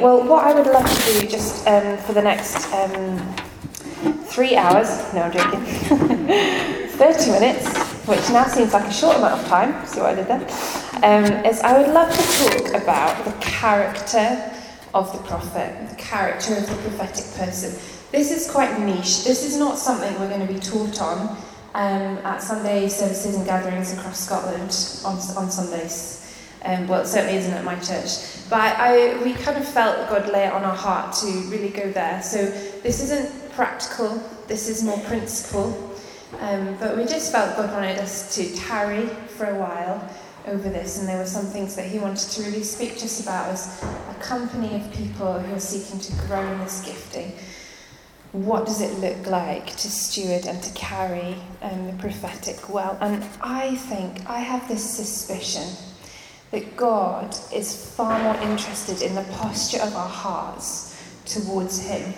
Well, what I would love to do just um, for the next um, three hours, no, I'm joking, 30 minutes, which now seems like a short amount of time, see what I did there, um, is I would love to talk about the character of the prophet, the character of the prophetic person. This is quite niche. This is not something we're going to be taught on um, at Sunday services and gatherings across Scotland on, on Sundays. Um, well, it certainly isn't at my church. But I, we kind of felt God lay it on our heart to really go there. So this isn't practical, this is more principle. Um, but we just felt God wanted us to tarry for a while over this, and there were some things that He wanted to really speak to us about as a company of people who are seeking to grow in this gifting. What does it look like to steward and to carry um, the prophetic well? And I think, I have this suspicion that God is far more interested in the posture of our hearts towards Him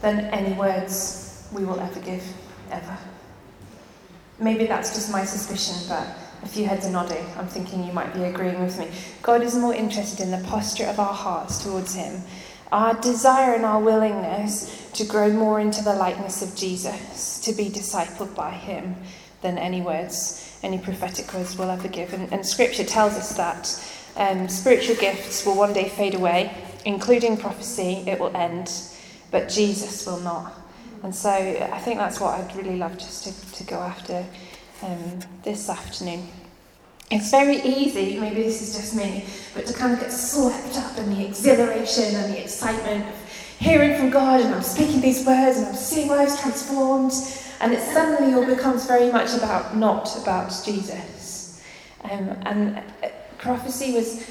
than any words we will ever give, ever. Maybe that's just my suspicion, but a few heads are nodding. I'm thinking you might be agreeing with me. God is more interested in the posture of our hearts towards Him, our desire and our willingness to grow more into the likeness of Jesus, to be discipled by Him, than any words any prophetic words will ever give. And, and Scripture tells us that um, spiritual gifts will one day fade away, including prophecy, it will end, but Jesus will not. And so I think that's what I'd really love just to, to go after um, this afternoon. It's very easy, maybe this is just me, but to kind of get swept up in the exhilaration and the excitement of hearing from God and I'm speaking these words and I'm seeing lives transformed and it suddenly all becomes very much about not about Jesus. Um, and uh, prophecy was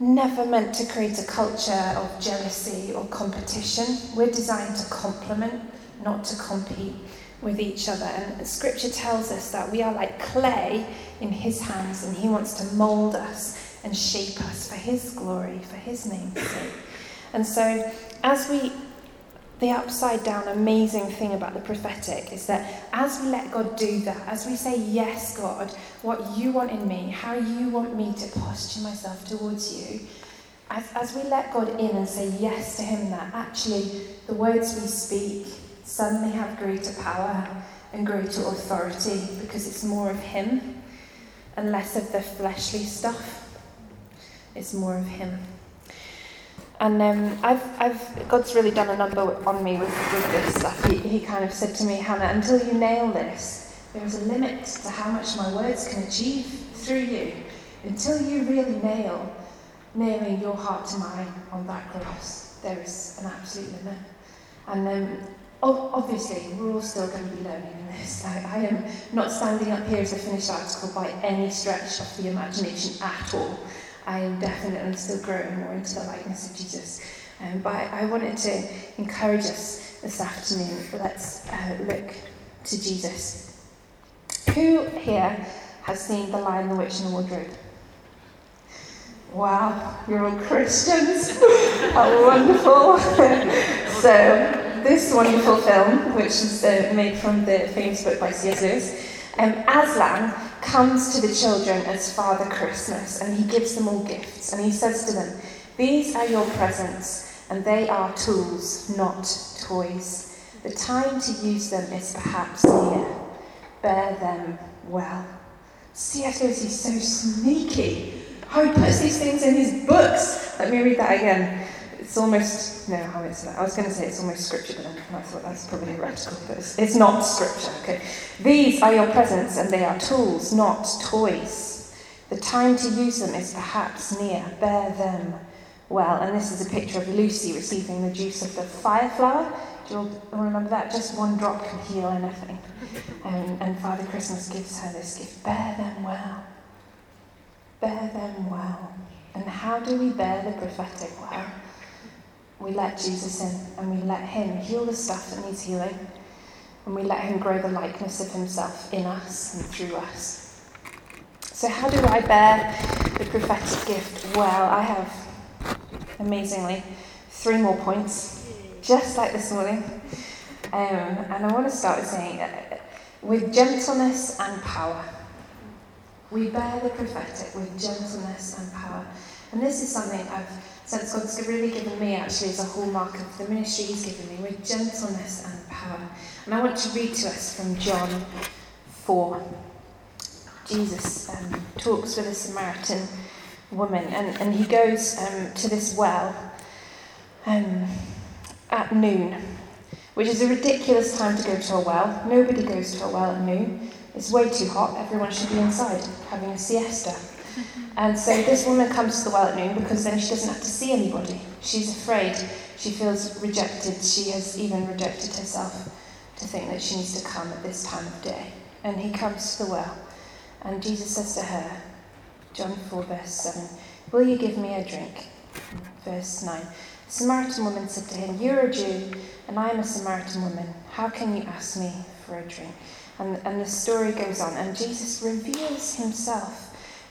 never meant to create a culture of jealousy or competition. We're designed to complement, not to compete with each other. And scripture tells us that we are like clay in his hands and he wants to mold us and shape us for his glory, for his name's sake. And so as we the upside down amazing thing about the prophetic is that as we let God do that, as we say, Yes, God, what you want in me, how you want me to posture myself towards you, as, as we let God in and say yes to Him, that actually the words we speak suddenly have greater power and greater authority because it's more of Him and less of the fleshly stuff. It's more of Him. And um, I've, I've, God's really done a number on me with, with this stuff. He, he kind of said to me, Hannah, until you nail this, there is a limit to how much my words can achieve through you. Until you really nail nailing your heart to mine on that cross, there is an absolute limit. And um, obviously, we're all still going to be learning in this. I, I am not standing up here as a finished article by any stretch of the imagination at all. I am definitely still growing more into the likeness of Jesus. Um, but I, I, wanted to encourage us this afternoon. Let's uh, look to Jesus. Who here has seen The Lion, the Witch, and the Wardrobe? Wow, you're all Christians. How wonderful. so, this wonderful film, which is uh, made from the famous book by C.S. Lewis, um, Aslan comes to the children as Father Christmas and he gives them all gifts and he says to them, These are your presents and they are tools, not toys. The time to use them is perhaps near. Bear them well. C.S. Lewis is so sneaky. How he puts these things in his books. Let me read that again it's almost no how is that? I was going to say it's almost scripture, but then I thought that's probably heretical. But it's, it's not scripture. Okay, these are your presents, and they are tools, not toys. The time to use them is perhaps near. Bear them well. And this is a picture of Lucy receiving the juice of the fire flower. Do you all remember that? Just one drop can heal anything. Um, and Father Christmas gives her this gift. Bear them well. Bear them well. And how do we bear the prophetic well? We let Jesus in and we let Him heal the stuff that needs healing. And we let Him grow the likeness of Himself in us and through us. So, how do I bear the prophetic gift? Well, I have, amazingly, three more points, just like this morning. Um, and I want to start with saying, uh, with gentleness and power. We bear the prophetic with gentleness and power. And this is something I've since God's really given me actually as a hallmark of the ministry He's given me with gentleness and power. And I want to read to us from John 4. Jesus um, talks with a Samaritan woman, and, and he goes um, to this well um, at noon, which is a ridiculous time to go to a well. Nobody goes to a well at noon. It's way too hot. Everyone should be inside having a siesta. And so this woman comes to the well at noon because then she doesn't have to see anybody. She's afraid. She feels rejected. She has even rejected herself to think that she needs to come at this time of day. And he comes to the well. And Jesus says to her, John 4, verse 7, Will you give me a drink? Verse 9. The Samaritan woman said to him, You're a Jew, and I am a Samaritan woman. How can you ask me for a drink? And, and the story goes on. And Jesus reveals himself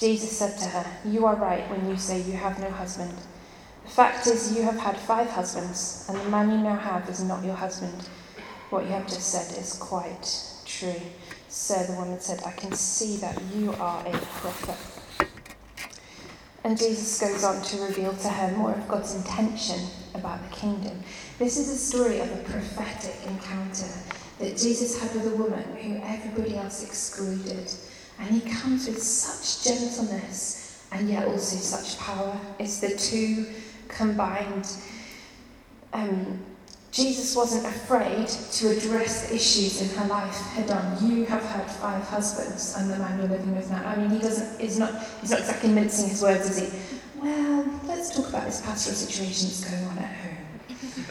Jesus said to her, You are right when you say you have no husband. The fact is, you have had five husbands, and the man you now have is not your husband. What you have just said is quite true. So the woman said, I can see that you are a prophet. And Jesus goes on to reveal to her more of God's intention about the kingdom. This is a story of a prophetic encounter that Jesus had with a woman who everybody else excluded. And he comes with such gentleness and yet also such power. It's the two combined. Um, Jesus wasn't afraid to address the issues in her life head on. You have had five husbands, and the man you're living with now. I mean, he doesn't. He's not. He's not exactly mincing his words, is he? Well, let's talk about this pastoral situation that's going on at home.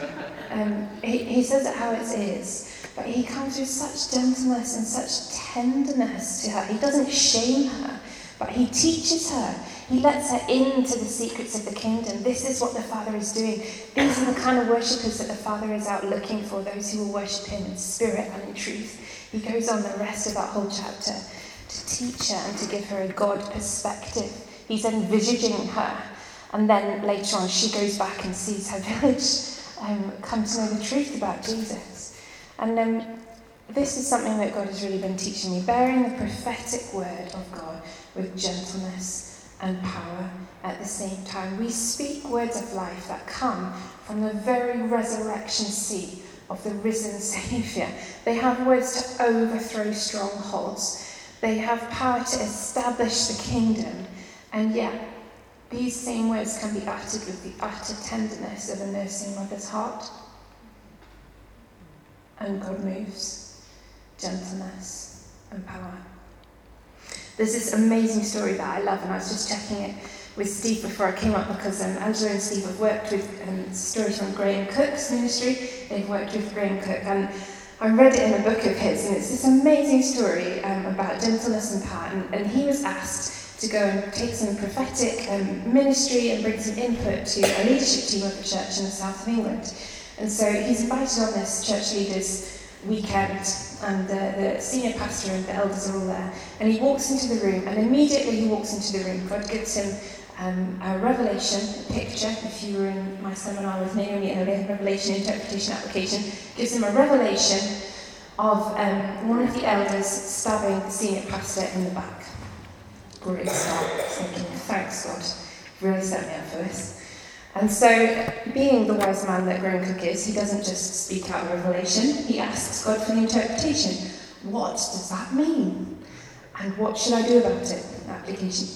Um, he, he says it how it is. But he comes with such gentleness and such tenderness to her. He doesn't shame her, but he teaches her. He lets her into the secrets of the kingdom. This is what the Father is doing. These are the kind of worshippers that the Father is out looking for, those who will worship him in spirit and in truth. He goes on the rest of that whole chapter to teach her and to give her a God perspective. He's envisaging her. And then later on, she goes back and sees her village um, come to know the truth about Jesus. And um, this is something that God has really been teaching me bearing the prophetic word of God with gentleness and power at the same time. We speak words of life that come from the very resurrection seat of the risen Saviour. They have words to overthrow strongholds, they have power to establish the kingdom, and yet these same words can be uttered with the utter tenderness of a nursing mother's heart and God moves, gentleness and power. There's this amazing story that I love, and I was just checking it with Steve before I came up because um, Angela and Steve have worked with um, stories from Graham Cooke's ministry. They've worked with Graham Cooke, and I read it in a book of his, and it's this amazing story um, about gentleness and power. And, and, he was asked to go and take some prophetic um, ministry and bring some input to a leadership team of a church in the south of England. And so he's invited on this church leaders weekend, and the, the senior pastor and the elders are all there. And he walks into the room, and immediately he walks into the room, God gives him um, a revelation, a picture. If you were in my seminar with Naomi earlier, Revelation Interpretation Application, gives him a revelation of um, one of the elders stabbing the senior pastor in the back. Great start. Thinking, thanks God, really set me up for this. And so, being the wise man that Graham Cooke is, he doesn't just speak out revelation, he asks God for the interpretation. What does that mean? And what should I do about it? Application.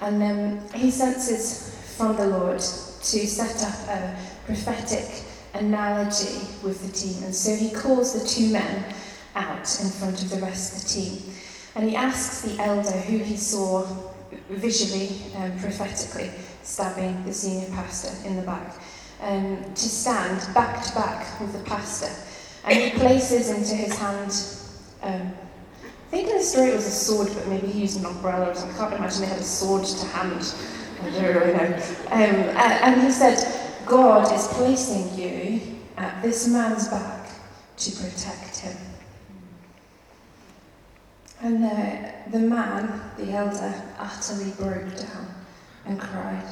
And um, he senses from the Lord to set up a prophetic analogy with the team. And so he calls the two men out in front of the rest of the team. And he asks the elder who he saw visually, um, prophetically, stabbing the senior pastor in the back, um, to stand back to back with the pastor. And he places into his hand, um, I think in the story it was a sword, but maybe he used an umbrella or something. I can't imagine they had a sword to hand. I don't really know. Um, and he said, God is placing you at this man's back to protect him. And the, the man, the elder, utterly broke down and cried.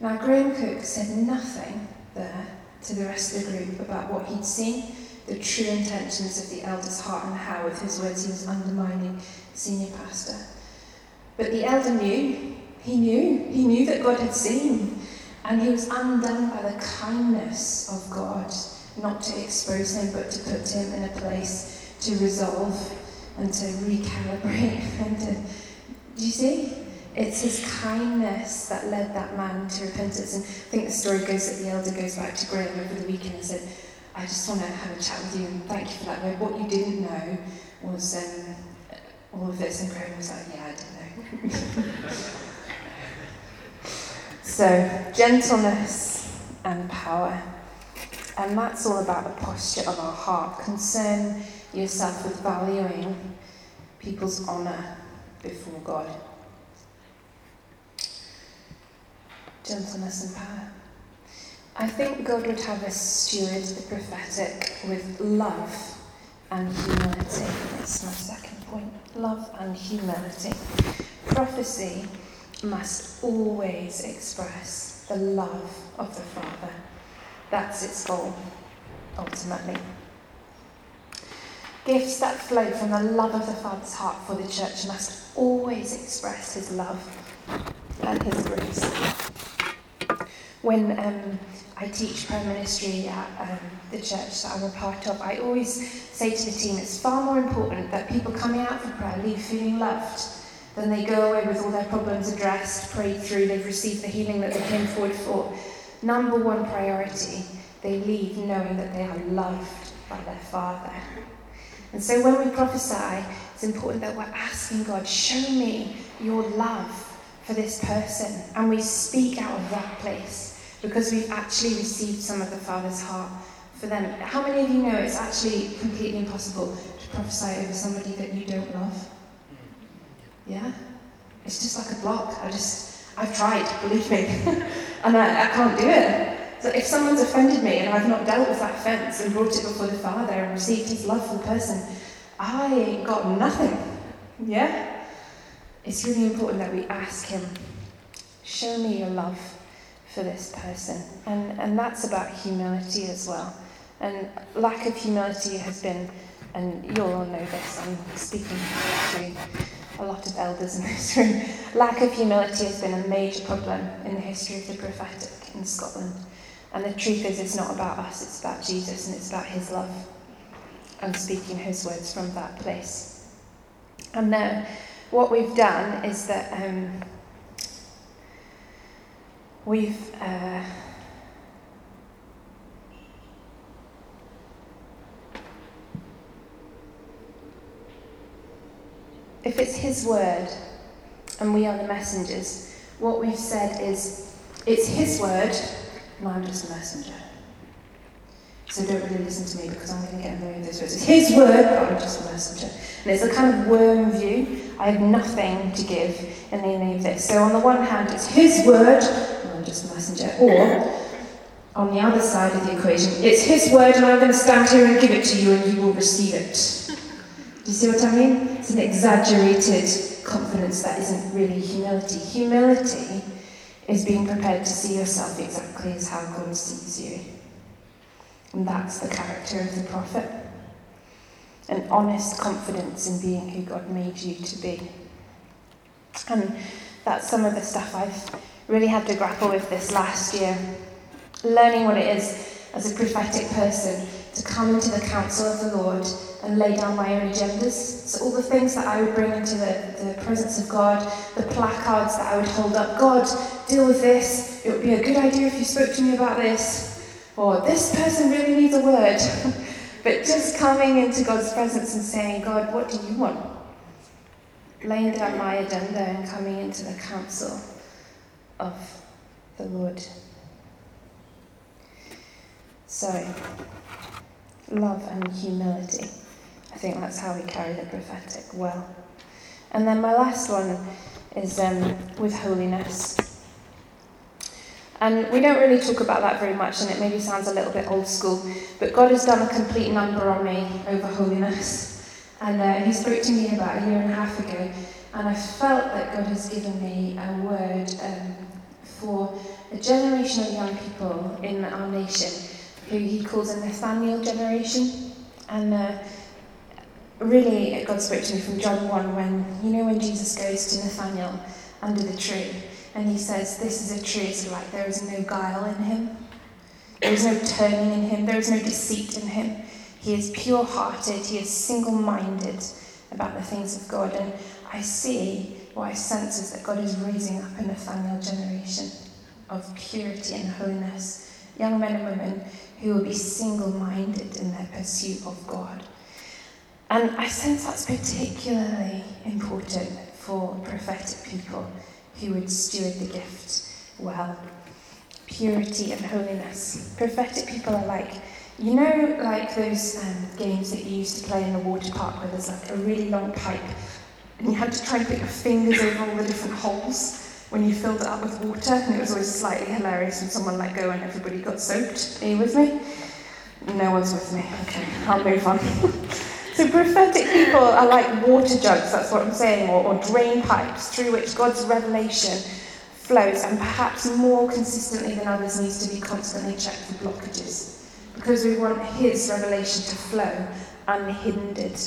Now, Graham Cooke said nothing there to the rest of the group about what he'd seen, the true intentions of the elder's heart, and how, with his words, he was undermining the senior pastor. But the elder knew, he knew, he knew that God had seen, and he was undone by the kindness of God, not to expose him, but to put him in a place to resolve and to recalibrate and to, do you see? It's his kindness that led that man to repentance. And I think the story goes that the elder goes back to Graham over the weekend and said, I just want to have a chat with you and thank you for that. But What you didn't know was um, all of this. And Graham was like, yeah, I didn't know. so, gentleness and power. And that's all about the posture of our heart. Concern yourself with valuing people's honour before God. Gentleness and power. I think God would have us steward the prophetic with love and humility. That's my second point. Love and humility. Prophecy must always express the love of the Father. That's its goal, ultimately. Gifts that flow from the love of the Father's heart for the church must always express his love and his grace. When um, I teach prayer ministry at um, the church that I'm a part of, I always say to the team it's far more important that people coming out for prayer leave feeling loved than they go away with all their problems addressed, prayed through, they've received the healing that they came forward for. Number one priority, they leave knowing that they are loved by their Father. And so when we prophesy, it's important that we're asking God, show me your love for this person. And we speak out of that place because we've actually received some of the Father's heart for them. How many of you know it's actually completely impossible to prophesy over somebody that you don't love? Yeah? It's just like a block. I just, I've tried, believe me. and I, I can't do it. So if someone's offended me and I've not dealt with that offence and brought it before the Father and received his love for the person, I ain't got nothing. Yeah? It's really important that we ask him, show me your love for this person. And, and that's about humility as well. And lack of humility has been, and you'll all know this, I'm speaking to a lot of elders in this room. Lack of humility has been a major problem in the history of the prophetic in Scotland. And the truth is, it's not about us, it's about Jesus and it's about his love and speaking his words from that place. And now, what we've done is that um, we've. Uh, if it's his word and we are the messengers, what we've said is it's his word and I'm just a messenger. So don't really listen to me because I'm going to get way of this verse. It's his word, but I'm just a messenger. And it's a kind of worm view. I have nothing to give in any of this. So on the one hand, it's his word, and I'm just a messenger. Or on the other side of the equation, it's his word, and I'm going to stand here and give it to you, and you will receive it. Do you see what I mean? It's an exaggerated confidence that isn't really humility. Humility is being prepared to see yourself exactly as how God sees you. And that's the character of the prophet. An honest confidence in being who God made you to be. And that's some of the stuff I've really had to grapple with this last year. Learning what it is as a prophetic person to come into the counsel of the Lord and lay down my own agendas. So, all the things that I would bring into the, the presence of God, the placards that I would hold up God, deal with this. It would be a good idea if you spoke to me about this. Or this person really needs a word. but just coming into God's presence and saying, God, what do you want? Laying down my agenda and coming into the counsel of the Lord. So, love and humility. I think that's how we carry the prophetic well. And then my last one is um, with holiness. And we don't really talk about that very much, and it maybe sounds a little bit old school, but God has done a complete number on me over holiness. And uh, He spoke to me about a year and a half ago, and I felt that God has given me a word um, for a generation of young people in our nation who He calls a Nathaniel generation. And uh, really, God spoke to me from John 1 when, you know, when Jesus goes to Nathaniel under the tree and he says, This is a true Israelite. There is no guile in him. There is no turning in him. There is no deceit in him. He is pure hearted. He is single minded about the things of God. And I see, what I sense is that God is raising up a Nathaniel generation of purity and holiness. Young men and women who will be single minded in their pursuit of God. And I sense that's particularly important for prophetic people who would steward the gift well. Purity and holiness. Prophetic people are like, you know, like those um, games that you used to play in the water park where there's like a really long pipe and you had to try and put your fingers over all the different holes when you filled it up with water, and it was always slightly hilarious when someone let go and everybody got soaked. Are you with me? No one's with me. Okay, I'll move on. So prophetic people are like water jugs, that's what I'm saying, or, or drain pipes through which God's revelation flows and perhaps more consistently than others needs to be constantly checked for blockages. Because we want his revelation to flow unhindered.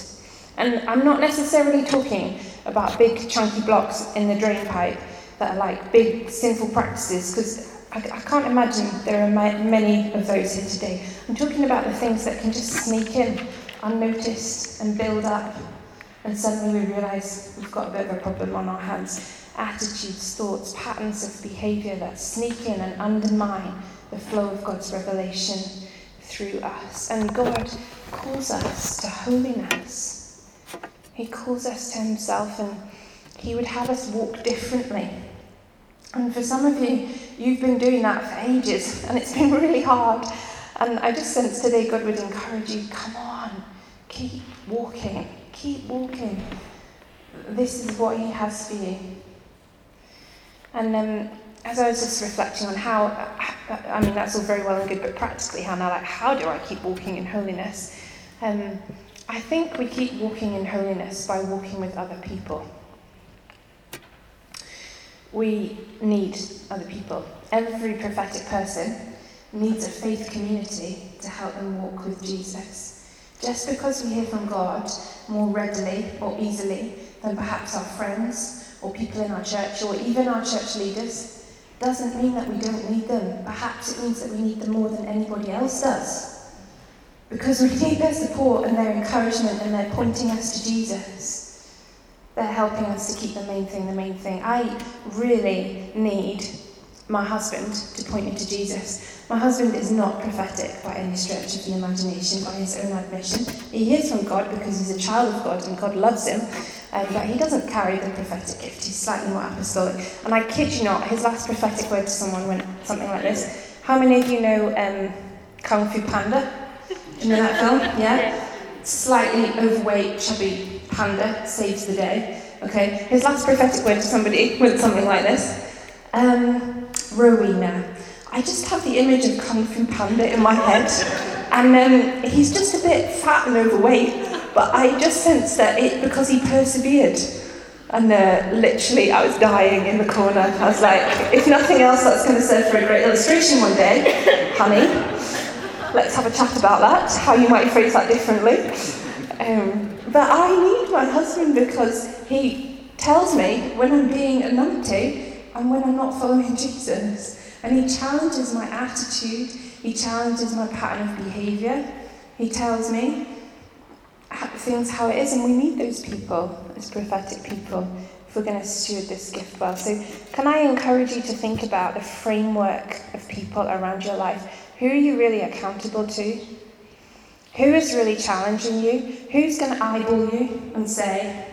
And I'm not necessarily talking about big chunky blocks in the drain pipe that are like big sinful practices, because I, I, can't imagine there are many of those here today. I'm talking about the things that can just sneak in unnoticed and build up. And suddenly we realize we've got a bit of a problem on our hands. Attitudes, thoughts, patterns of behavior that sneak in and undermine the flow of God's revelation through us. And God calls us to holiness. He calls us to Himself and He would have us walk differently. And for some of you, you've been doing that for ages and it's been really hard. And I just sense today God would encourage you come on, keep walking, keep walking. This is what He has for you. And um, as I was just reflecting on how, I mean, that's all very well and good, but practically, how now, like, how do I keep walking in holiness? Um, I think we keep walking in holiness by walking with other people. We need other people. Every prophetic person needs a faith community to help them walk with Jesus. Just because we hear from God more readily or easily than perhaps our friends or people in our church or even our church leaders doesn't mean that we don't need them. Perhaps it means that we need them more than anybody else does. Because we need their support and their encouragement and they're pointing us to Jesus. They're helping us to keep the main thing the main thing. I really need my husband to point me to Jesus. My husband is not prophetic by any stretch of the imagination, by his own admission. He hears from God because he's a child of God and God loves him, um, but he doesn't carry the prophetic gift. He's slightly more apostolic. And I kid you not, his last prophetic word to someone went something like this How many of you know um, Kung Fu Panda? Do you know that film? Yeah? Slightly overweight, chubby panda saves the day. Okay? His last prophetic word to somebody went something like this. Um, Rowena. I just have the image of Kung Fu Panda in my head, and um, he's just a bit fat and overweight, but I just sense that it because he persevered. And uh, literally, I was dying in the corner. I was like, if nothing else, that's going to serve for a great illustration one day, honey. Let's have a chat about that, how you might phrase that differently. Um, but I need my husband because he tells me when I'm being a numpty and when I'm not following Jesus. And He challenges my attitude, He challenges my pattern of behaviour. He tells me things how it is, and we need those people as prophetic people if we're going to steward this gift well. So, can I encourage you to think about the framework of people around your life? Who are you really accountable to? Who is really challenging you? Who's going to eyeball you and say,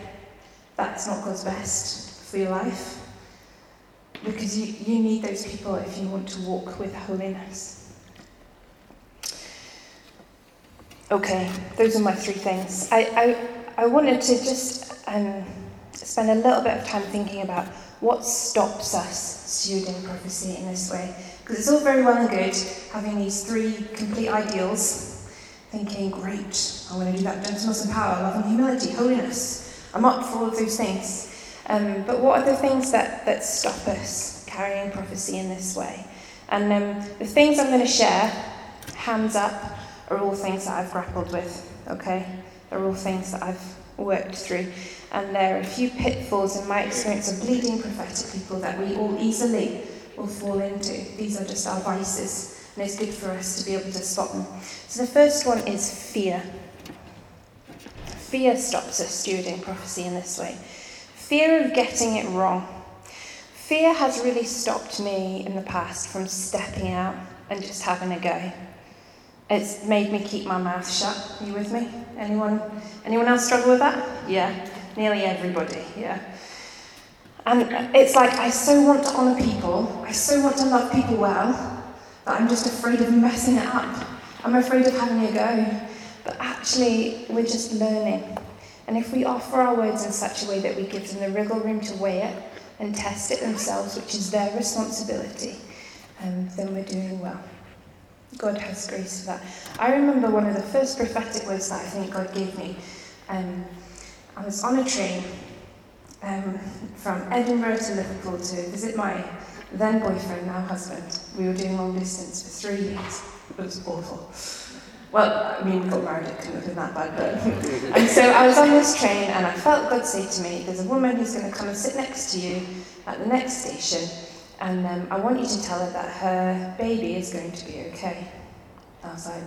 that's not God's best for your life? Because you, you need those people if you want to walk with holiness. Okay, those are my three things. I, I, I wanted to just um, spend a little bit of time thinking about what stops us stewarding prophecy in this way? Because it's all very well and good having these three complete ideals, thinking, great, I want to do that gentleness and power, love and humility, holiness. I'm up for all of those things. Um, but what are the things that, that stop us carrying prophecy in this way? And um, the things I'm going to share, hands up, are all things that I've grappled with, okay? They're all things that I've worked through. And there are a few pitfalls in my experience of bleeding prophetic people that we all easily will fall into. These are just our vices, and it's good for us to be able to spot them. So the first one is fear. Fear stops us stewarding prophecy in this way. Fear of getting it wrong. Fear has really stopped me in the past from stepping out and just having a go. It's made me keep my mouth shut. Are you with me? Anyone anyone else struggle with that? Yeah. Nearly everybody, yeah. And it's like I so want to honour people, I so want to love people well, that I'm just afraid of messing it up. I'm afraid of having a go. But actually, we're just learning. And if we offer our words in such a way that we give them the wriggle room to weigh it and test it themselves, which is their responsibility, um, then we're doing well. God has grace for that. I remember one of the first prophetic words that I think God gave me. Um, I was on a train um, from Edinburgh to Liverpool to visit my then boyfriend, now husband. We were doing long distance for three years. It was awful. Well, I mean, got married, it couldn't have been that bad, but. and so I was on this train and I felt God say to me, There's a woman who's going to come and sit next to you at the next station, and um, I want you to tell her that her baby is going to be okay. I was like,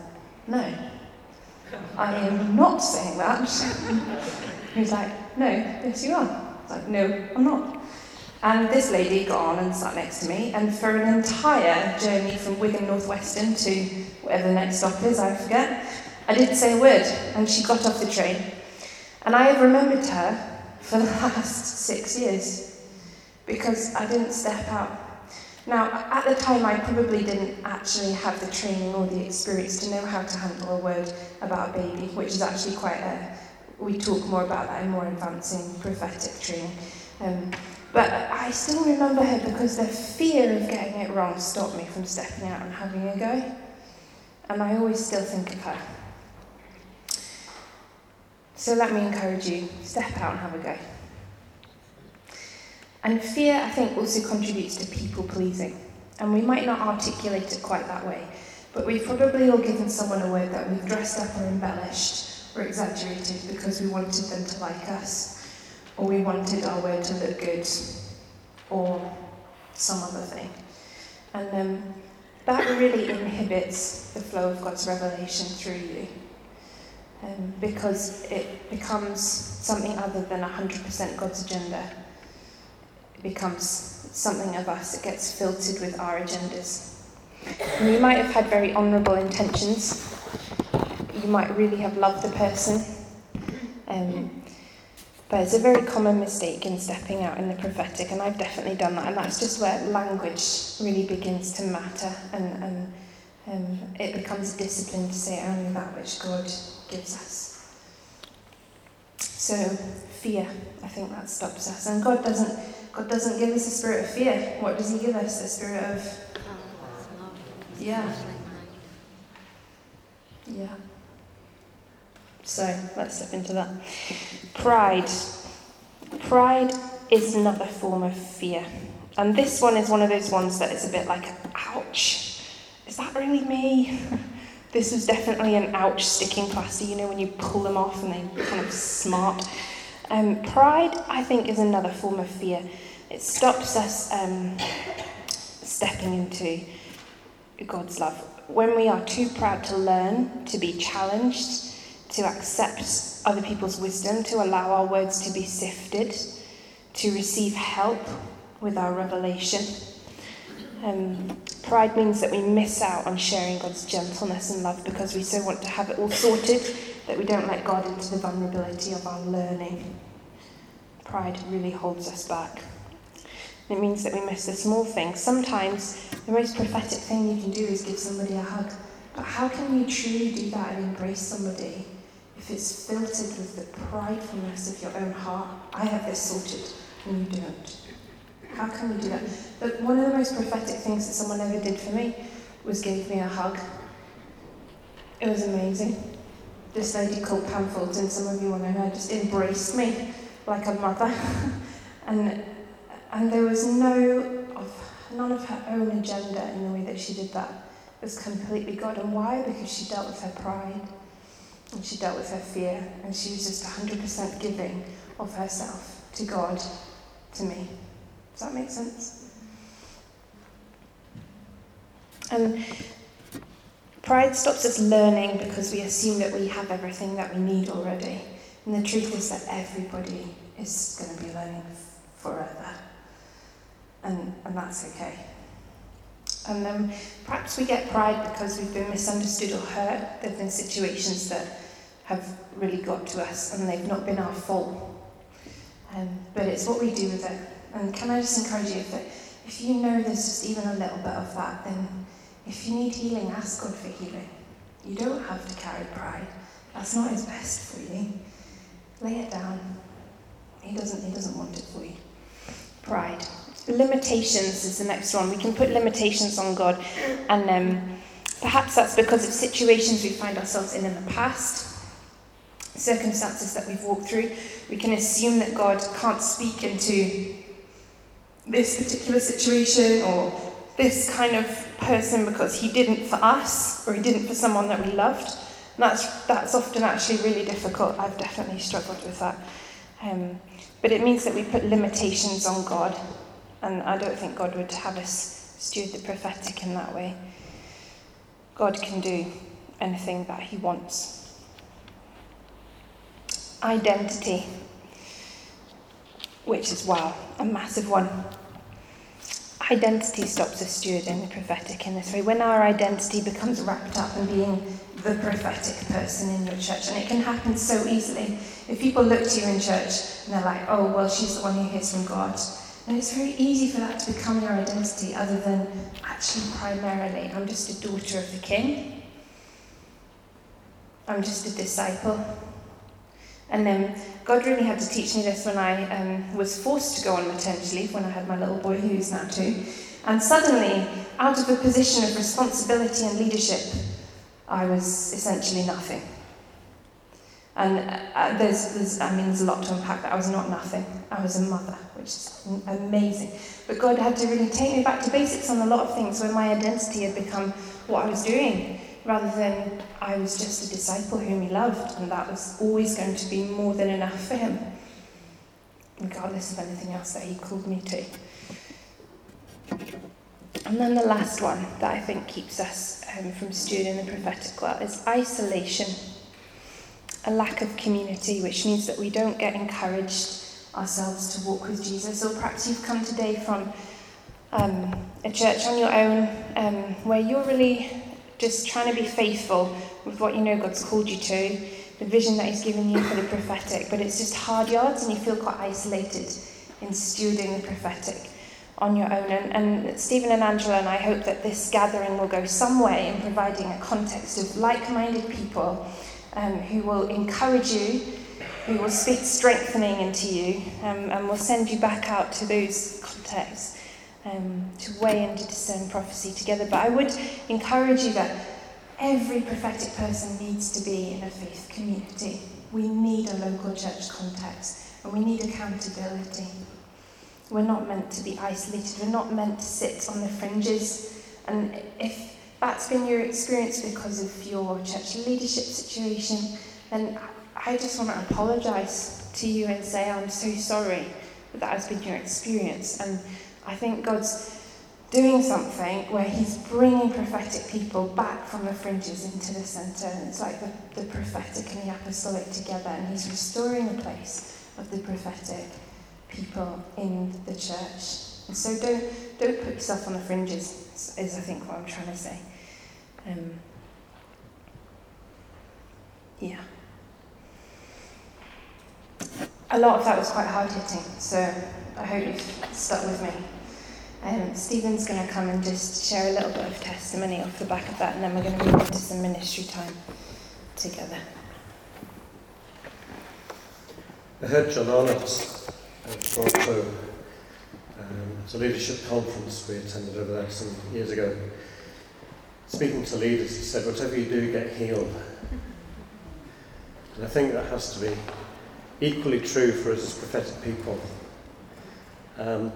No, I am not saying that. he was like, No, yes, you are. I was like, No, I'm not. And this lady got on and sat next to me, and for an entire journey from Wigan North Western to whatever the next stop is, I forget, I didn't say a word, and she got off the train. And I have remembered her for the last six years because I didn't step out. Now, at the time, I probably didn't actually have the training or the experience to know how to handle a word about a baby, which is actually quite a. We talk more about that in more advancing prophetic training. Um, but I still remember her because the fear of getting it wrong stopped me from stepping out and having a go. And I always still think of her. So let me encourage you step out and have a go. And fear, I think, also contributes to people pleasing. And we might not articulate it quite that way, but we've probably all given someone a word that we've dressed up or embellished or exaggerated because we wanted them to like us or we wanted our word to look good, or some other thing. And um, that really inhibits the flow of God's revelation through you. Um, because it becomes something other than 100% God's agenda. It becomes something of us. It gets filtered with our agendas. And you might have had very honourable intentions. You might really have loved the person. Um, but it's a very common mistake in stepping out in the prophetic, and I've definitely done that. And that's just where language really begins to matter, and, and um, it becomes a discipline to say only that which God gives us. So fear, I think that stops us. And God doesn't God doesn't give us a spirit of fear. What does He give us? A spirit of yeah. Yeah. So let's step into that. Pride. Pride is another form of fear. And this one is one of those ones that is a bit like, ouch, is that really me? this was definitely an ouch sticking plaster, you know, when you pull them off and they kind of smart. Um, pride, I think, is another form of fear. It stops us um, stepping into God's love. When we are too proud to learn, to be challenged, to accept other people's wisdom, to allow our words to be sifted, to receive help with our revelation. Um, pride means that we miss out on sharing God's gentleness and love because we so want to have it all sorted that we don't let God into the vulnerability of our learning. Pride really holds us back. It means that we miss the small things. Sometimes the most prophetic thing you can do is give somebody a hug. But how can you truly do that and embrace somebody if it's filtered with the pridefulness of your own heart, I have this sorted and you don't. How can we do that? But one of the most prophetic things that someone ever did for me was gave me a hug. It was amazing. This lady called Pam Fulton, some of you will know her, just embraced me like a mother. and and there was no of none of her own agenda in the way that she did that. It was completely God. And why? Because she dealt with her pride and she dealt with her fear and she was just 100% giving of herself to God, to me. Does that make sense? And pride stops us learning because we assume that we have everything that we need already. And the truth is that everybody is going to be learning forever. And, and that's okay. And um, perhaps we get pride because we've been misunderstood or hurt. There have been situations that have really got to us and they've not been our fault. Um, but it's what we do with it. And can I just encourage you, if, if you know there's just even a little bit of that, then if you need healing, ask God for healing. You don't have to carry pride. That's not his best for you. Lay it down. He doesn't, he doesn't want it for you. Pride. Limitations is the next one. We can put limitations on God, and um, perhaps that's because of situations we find ourselves in in the past, circumstances that we've walked through. We can assume that God can't speak into this particular situation or this kind of person because he didn't for us or he didn't for someone that we loved. And that's, that's often actually really difficult. I've definitely struggled with that. Um, but it means that we put limitations on God. And I don't think God would have us steward the prophetic in that way. God can do anything that he wants. Identity, which is, wow, a massive one identity stops us stewarding the prophetic in this way. When our identity becomes wrapped up in being the prophetic person in your church, and it can happen so easily. If people look to you in church and they're like, oh, well, she's the one who hears from God, and it's very easy for that to become your identity, other than actually primarily, I'm just a daughter of the king. I'm just a disciple. And then God really had to teach me this when I um, was forced to go on maternity leave when I had my little boy, who's now two. And suddenly, out of a position of responsibility and leadership, I was essentially nothing. And uh, there's, there's, I mean, there's a lot to unpack that. I was not nothing. I was a mother, which is amazing. But God had to really take me back to basics on a lot of things where my identity had become what I was doing rather than I was just a disciple whom he loved, and that was always going to be more than enough for him, regardless of anything else that he called me to. And then the last one that I think keeps us um, from stewarding the prophetic well is isolation, a lack of community, which means that we don't get encouraged ourselves to walk with Jesus. Or perhaps you've come today from um, a church on your own um, where you're really just trying to be faithful with what you know God's called you to, the vision that He's given you for the prophetic, but it's just hard yards and you feel quite isolated in stewarding the prophetic on your own. And, and Stephen and Angela and I hope that this gathering will go some way in providing a context of like minded people um, who will encourage you, who will speak strengthening into you, um, and will send you back out to those contexts um, to weigh and to discern prophecy together. But I would encourage you that every prophetic person needs to be in a faith community. We need a local church context and we need accountability. We're not meant to be isolated, we're not meant to sit on the fringes. And if that's been your experience because of your church leadership situation, then I just want to apologise to you and say I'm so sorry that that has been your experience. And I think God's doing something where He's bringing prophetic people back from the fringes into the centre. And it's like the, the prophetic and the apostolic together, and He's restoring the place of the prophetic people in the church. And so don't, don't put yourself on the fringes, is I think what I'm trying to say. Um, yeah. A lot of that was quite hard hitting, so I hope you've stuck with me. Um, Stephen's going to come and just share a little bit of testimony off the back of that, and then we're going to move into some ministry time together. I heard John Arnott's uh, to um, it's a leadership conference we attended over there some years ago. Speaking to leaders, he said, Whatever you do, get healed. And I think that has to be equally true for us as prophetic people. Um,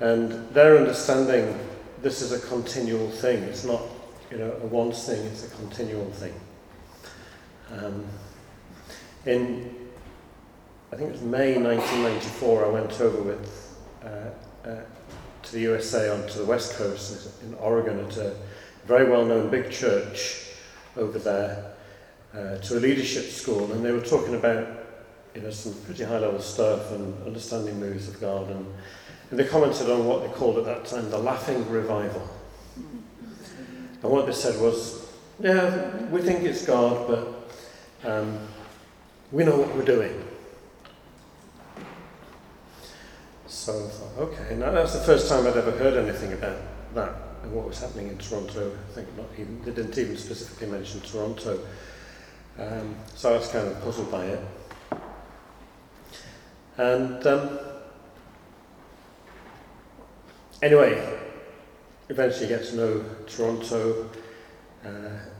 and their understanding this is a continual thing. It's not, you know, a once thing, it's a continual thing. Um, in, I think it was May 1994, I went over with, uh, uh, to the USA onto the West Coast in Oregon at a very well-known big church over there uh, to a leadership school, and they were talking about you know some pretty high-level stuff and understanding moves of God, and, and they commented on what they called at that time the laughing revival. And what they said was, yeah, we think it's God, but um, we know what we're doing. So I thought, okay, now that's the first time I'd ever heard anything about that and what was happening in Toronto. I think not even, they didn't even specifically mention Toronto. Um, so I was kind of puzzled by it. And um, anyway, eventually get to know Toronto, uh,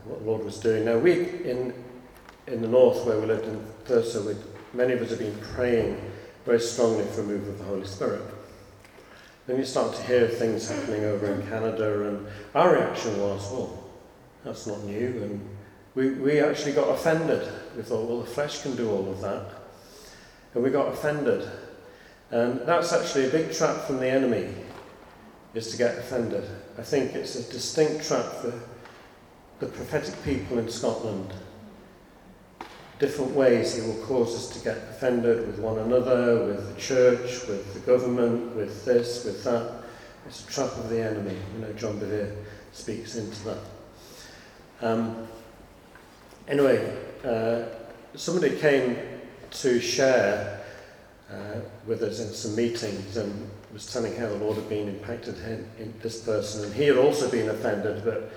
what the Lord was doing. Now we in in the north where we lived in Thurso, many of us have been praying very strongly for a move of the Holy Spirit. Then you start to hear things happening over in Canada, and our reaction was, well, that's not new. And we, we actually got offended. We thought, well, the flesh can do all of that. And we got offended. And that's actually a big trap from the enemy, is to get offended. I think it's a distinct trap for the prophetic people in Scotland different ways he will cause us to get offended with one another, with the church, with the government, with this, with that. It's a trap of the enemy. You know, John Bevere speaks into that. Um, anyway, uh, somebody came to share uh, with us in some meetings and was telling how the Lord had been impacted him, in this person, and he had also been offended, but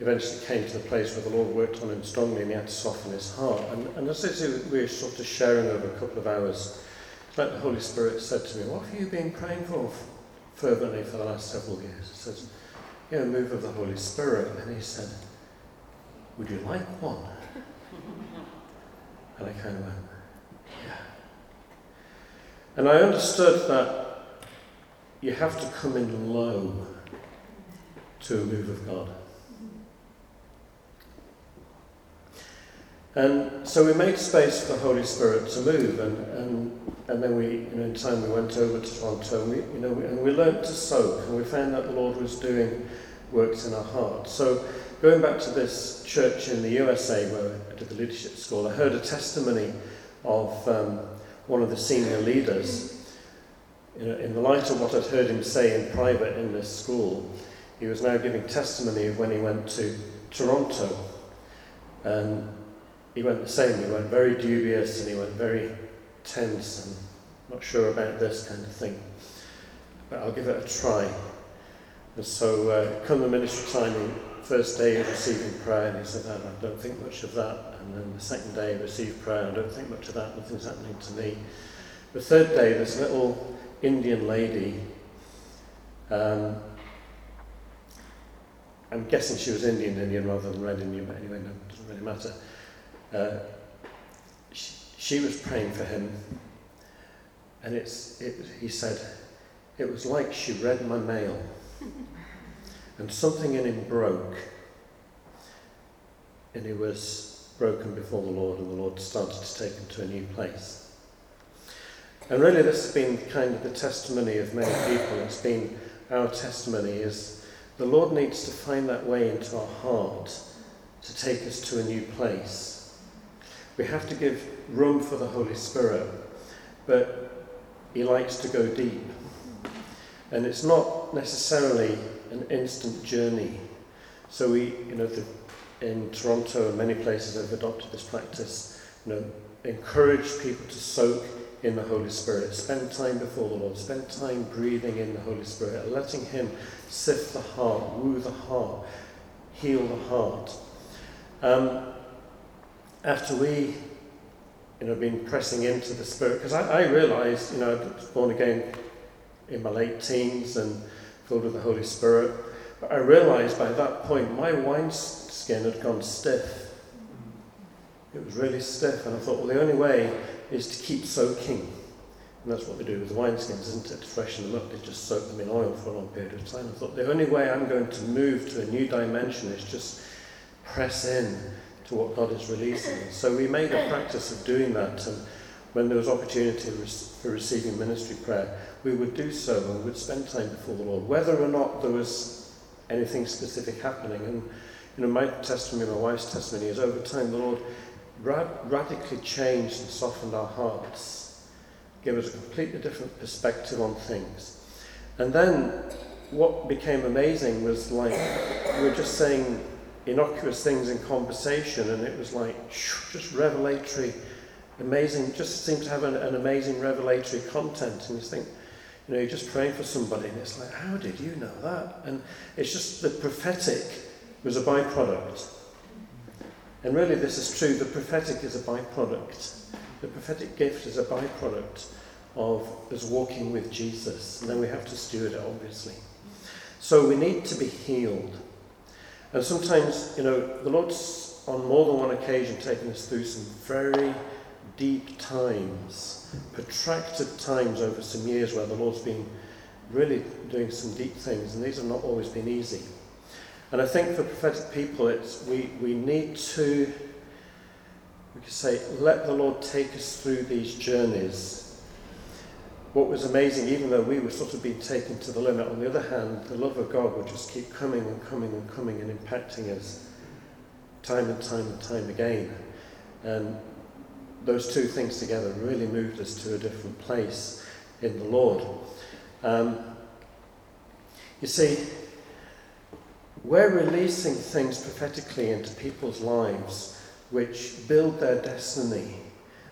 eventually came to the place where the Lord worked on him strongly and he had to soften his heart. And, and as we were sort of sharing over a couple of hours, like the Holy Spirit said to me, What have you been praying for fervently for the last several years? He says, You know, move of the Holy Spirit. And he said, Would you like one? And I kind of went. And I understood that you have to come in low to a move of God. And so we made space for the Holy Spirit to move, and, and, and then we, you know, in time we went over to Toronto, and we, you know, and we learned to soak, and we found that the Lord was doing works in our hearts. So going back to this church in the USA where I did the leadership school, I heard a testimony of um, one of the senior leaders. In the light of what I'd heard him say in private in this school, he was now giving testimony of when he went to Toronto. And he went the same. He went very dubious and he went very tense and not sure about this kind of thing. But I'll give it a try. And so, uh, come the ministry time, first day of receiving prayer, and he said, oh, I don't think much of that. And then the second day, received prayer, I don't think much of that, nothing's happening to me. The third day, this little Indian lady, um, I'm guessing she was Indian Indian rather than Red Indian, but anyway, no, it doesn't really matter. Uh, she, she, was praying for him, and it's, it, he said, it was like she read my mail, and something in him broke, and he was broken before the Lord, and the Lord started to take him to a new place. And really, this has been kind of the testimony of many people. It's been our testimony is the Lord needs to find that way into our heart to take us to a new place. We have to give room for the Holy Spirit, but He likes to go deep. And it's not necessarily an instant journey. So we, you know, the, in Toronto and many places have adopted this practice, you know, encourage people to soak in the Holy Spirit. Spend time before the Lord. Spend time breathing in the Holy Spirit, letting Him sift the heart, woo the heart, heal the heart. Um, after we you know, been pressing into the Spirit, because I, I realised, you know, I was born again in my late teens and filled with the Holy Spirit. I realized by that point my wineskin had gone stiff. It was really stiff, and I thought, well, the only way is to keep soaking. And that's what they do with wineskins, isn't it? To freshen them up, they just soak them in oil for a long period of time. I thought the only way I'm going to move to a new dimension is just press in to what God is releasing. So we made a practice of doing that. And when there was opportunity for receiving ministry prayer, we would do so and we would spend time before the Lord, whether or not there was anything specific happening. And you know, my testimony, my wife's testimony is over time the Lord rad- radically changed and softened our hearts, gave us a completely different perspective on things. And then what became amazing was like we were just saying innocuous things in conversation, and it was like just revelatory, amazing, just seemed to have an, an amazing revelatory content. And you think, you know, you're just praying for somebody, and it's like, how did you know that? And it's just the prophetic was a byproduct. And really, this is true. The prophetic is a byproduct. The prophetic gift is a byproduct of us walking with Jesus. And then we have to steward it, obviously. So we need to be healed. And sometimes, you know, the Lord's on more than one occasion taken us through some very deep times, protracted times over some years where the Lord's been really doing some deep things, and these have not always been easy. And I think for prophetic people, it's we, we need to, we could say, let the Lord take us through these journeys. What was amazing, even though we were sort of being taken to the limit, on the other hand, the love of God would just keep coming and coming and coming and impacting us time and time and time again. And those two things together really moved us to a different place in the Lord. Um, you see, we're releasing things prophetically into people's lives which build their destiny,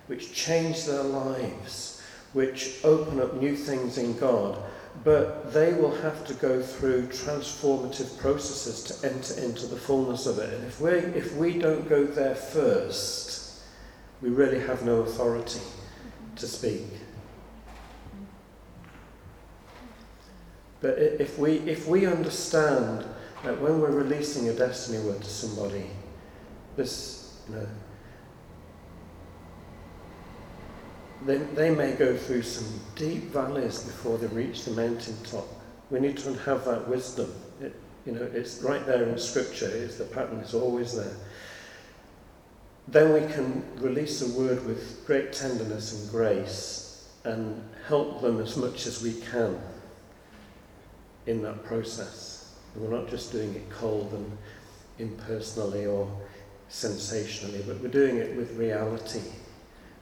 which change their lives, which open up new things in God. But they will have to go through transformative processes to enter into the fullness of it. And if we, if we don't go there first, we really have no authority to speak. But if we, if we understand that when we're releasing a destiny word to somebody, this, you know, they, they may go through some deep valleys before they reach the mountaintop. We need to have that wisdom. It, you know, it's right there in Scripture. It's the pattern is always there. Then we can release a word with great tenderness and grace and help them as much as we can in that process. And we're not just doing it cold and impersonally or sensationally, but we're doing it with reality,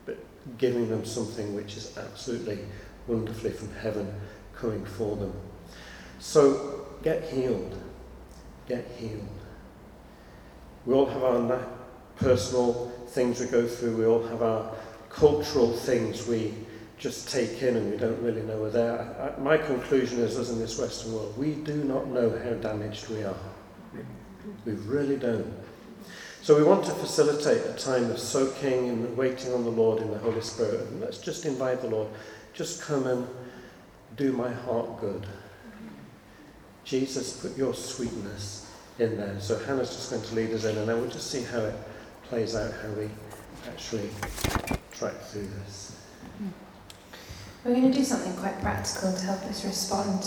but giving them something which is absolutely wonderfully from heaven coming for them. So get healed. Get healed. We all have our personal things we go through, we all have our cultural things we just take in and we don't really know we're there. I, my conclusion is, as in this Western world, we do not know how damaged we are. We really don't. So we want to facilitate a time of soaking and waiting on the Lord in the Holy Spirit. And let's just invite the Lord, just come and do my heart good. Jesus, put your sweetness in there. So Hannah's just going to lead us in, and then we'll just see how it plays out, how we actually track through this. We're going to do something quite practical to help us respond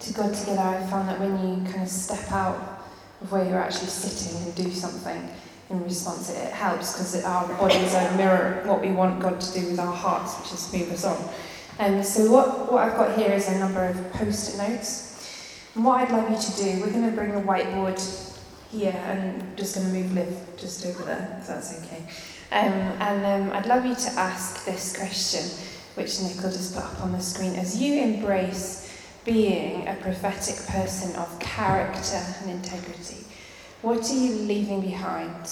to God together. I found that when you kind of step out of where you're actually sitting and do something in response, it helps because our bodies are a mirror what we want God to do with our hearts, which is move us on. Um, so what, what I've got here is a number of post-it notes. And what I'd love you to do, we're going to bring a whiteboard here and just going to move Liv just over there, if that's okay. Um, and um, I'd love you to ask this question which Nick will just put up on the screen, as you embrace being a prophetic person of character and integrity, what are you leaving behind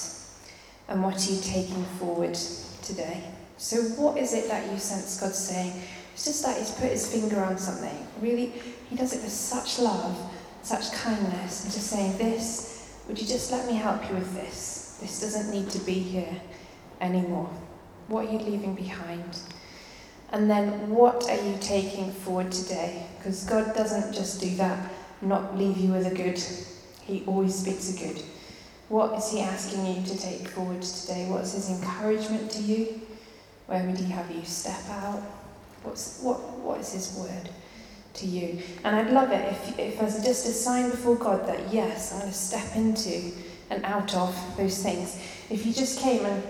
and what are you taking forward today? So, what is it that you sense God saying? It's just like He's put His finger on something. Really, He does it with such love, such kindness, and just saying, This, would you just let me help you with this? This doesn't need to be here anymore. What are you leaving behind? And then what are you taking forward today? Because God doesn't just do that, not leave you with a good. He always speaks a good. What is He asking you to take forward today? What's His encouragement to you? Where would He have you step out? What's, what, what is His word to you? And I'd love it if, if as just a sign before God that, yes, I'm going to step into and out of those things. If you just came and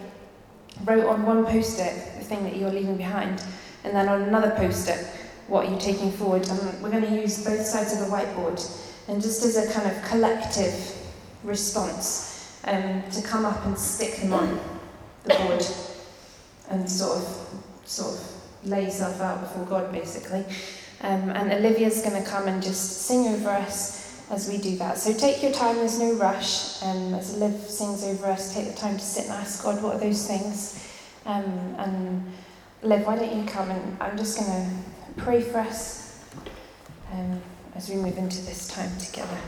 wrote on one post it the thing that you're leaving behind, and then on another post it what you're taking forward, and we're going to use both sides of the whiteboard, and just as a kind of collective response, um, to come up and stick them on the board, and sort of, sort of lay yourself out before God, basically. Um, and Olivia's going to come and just sing over us as we do that. So take your time, there's no rush. Um, as Liv sings over us, take the time to sit and ask God, what are those things? Um, and Liv, why don't you come and I'm just going to pray for us um, as we move into this time together.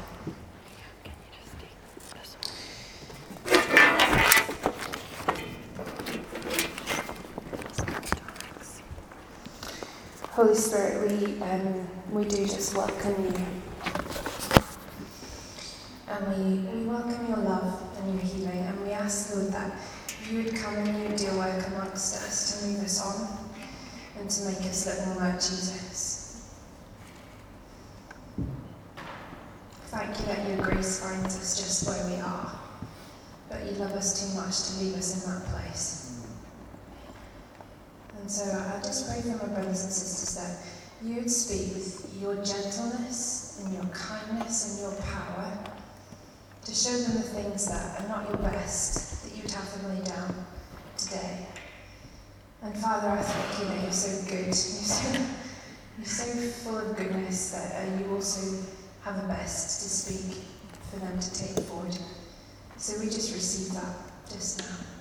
Holy Spirit, we, um, we do just welcome you. And we, we welcome your love and your healing, and we ask, Lord, that you would come and you would do work amongst us to move us on and to make us look more like Jesus. Thank you that your grace finds us just where we are, but you love us too much to leave us in that place. And so I just pray for my brothers and sisters that you would speak with your gentleness and your kindness and your power to show them the things that are not your best, that you would have them lay down today. And Father, I thank you that you're so good. You're so, you're so full of goodness that uh, you also have the best to speak for them to take forward. So we just receive that just now.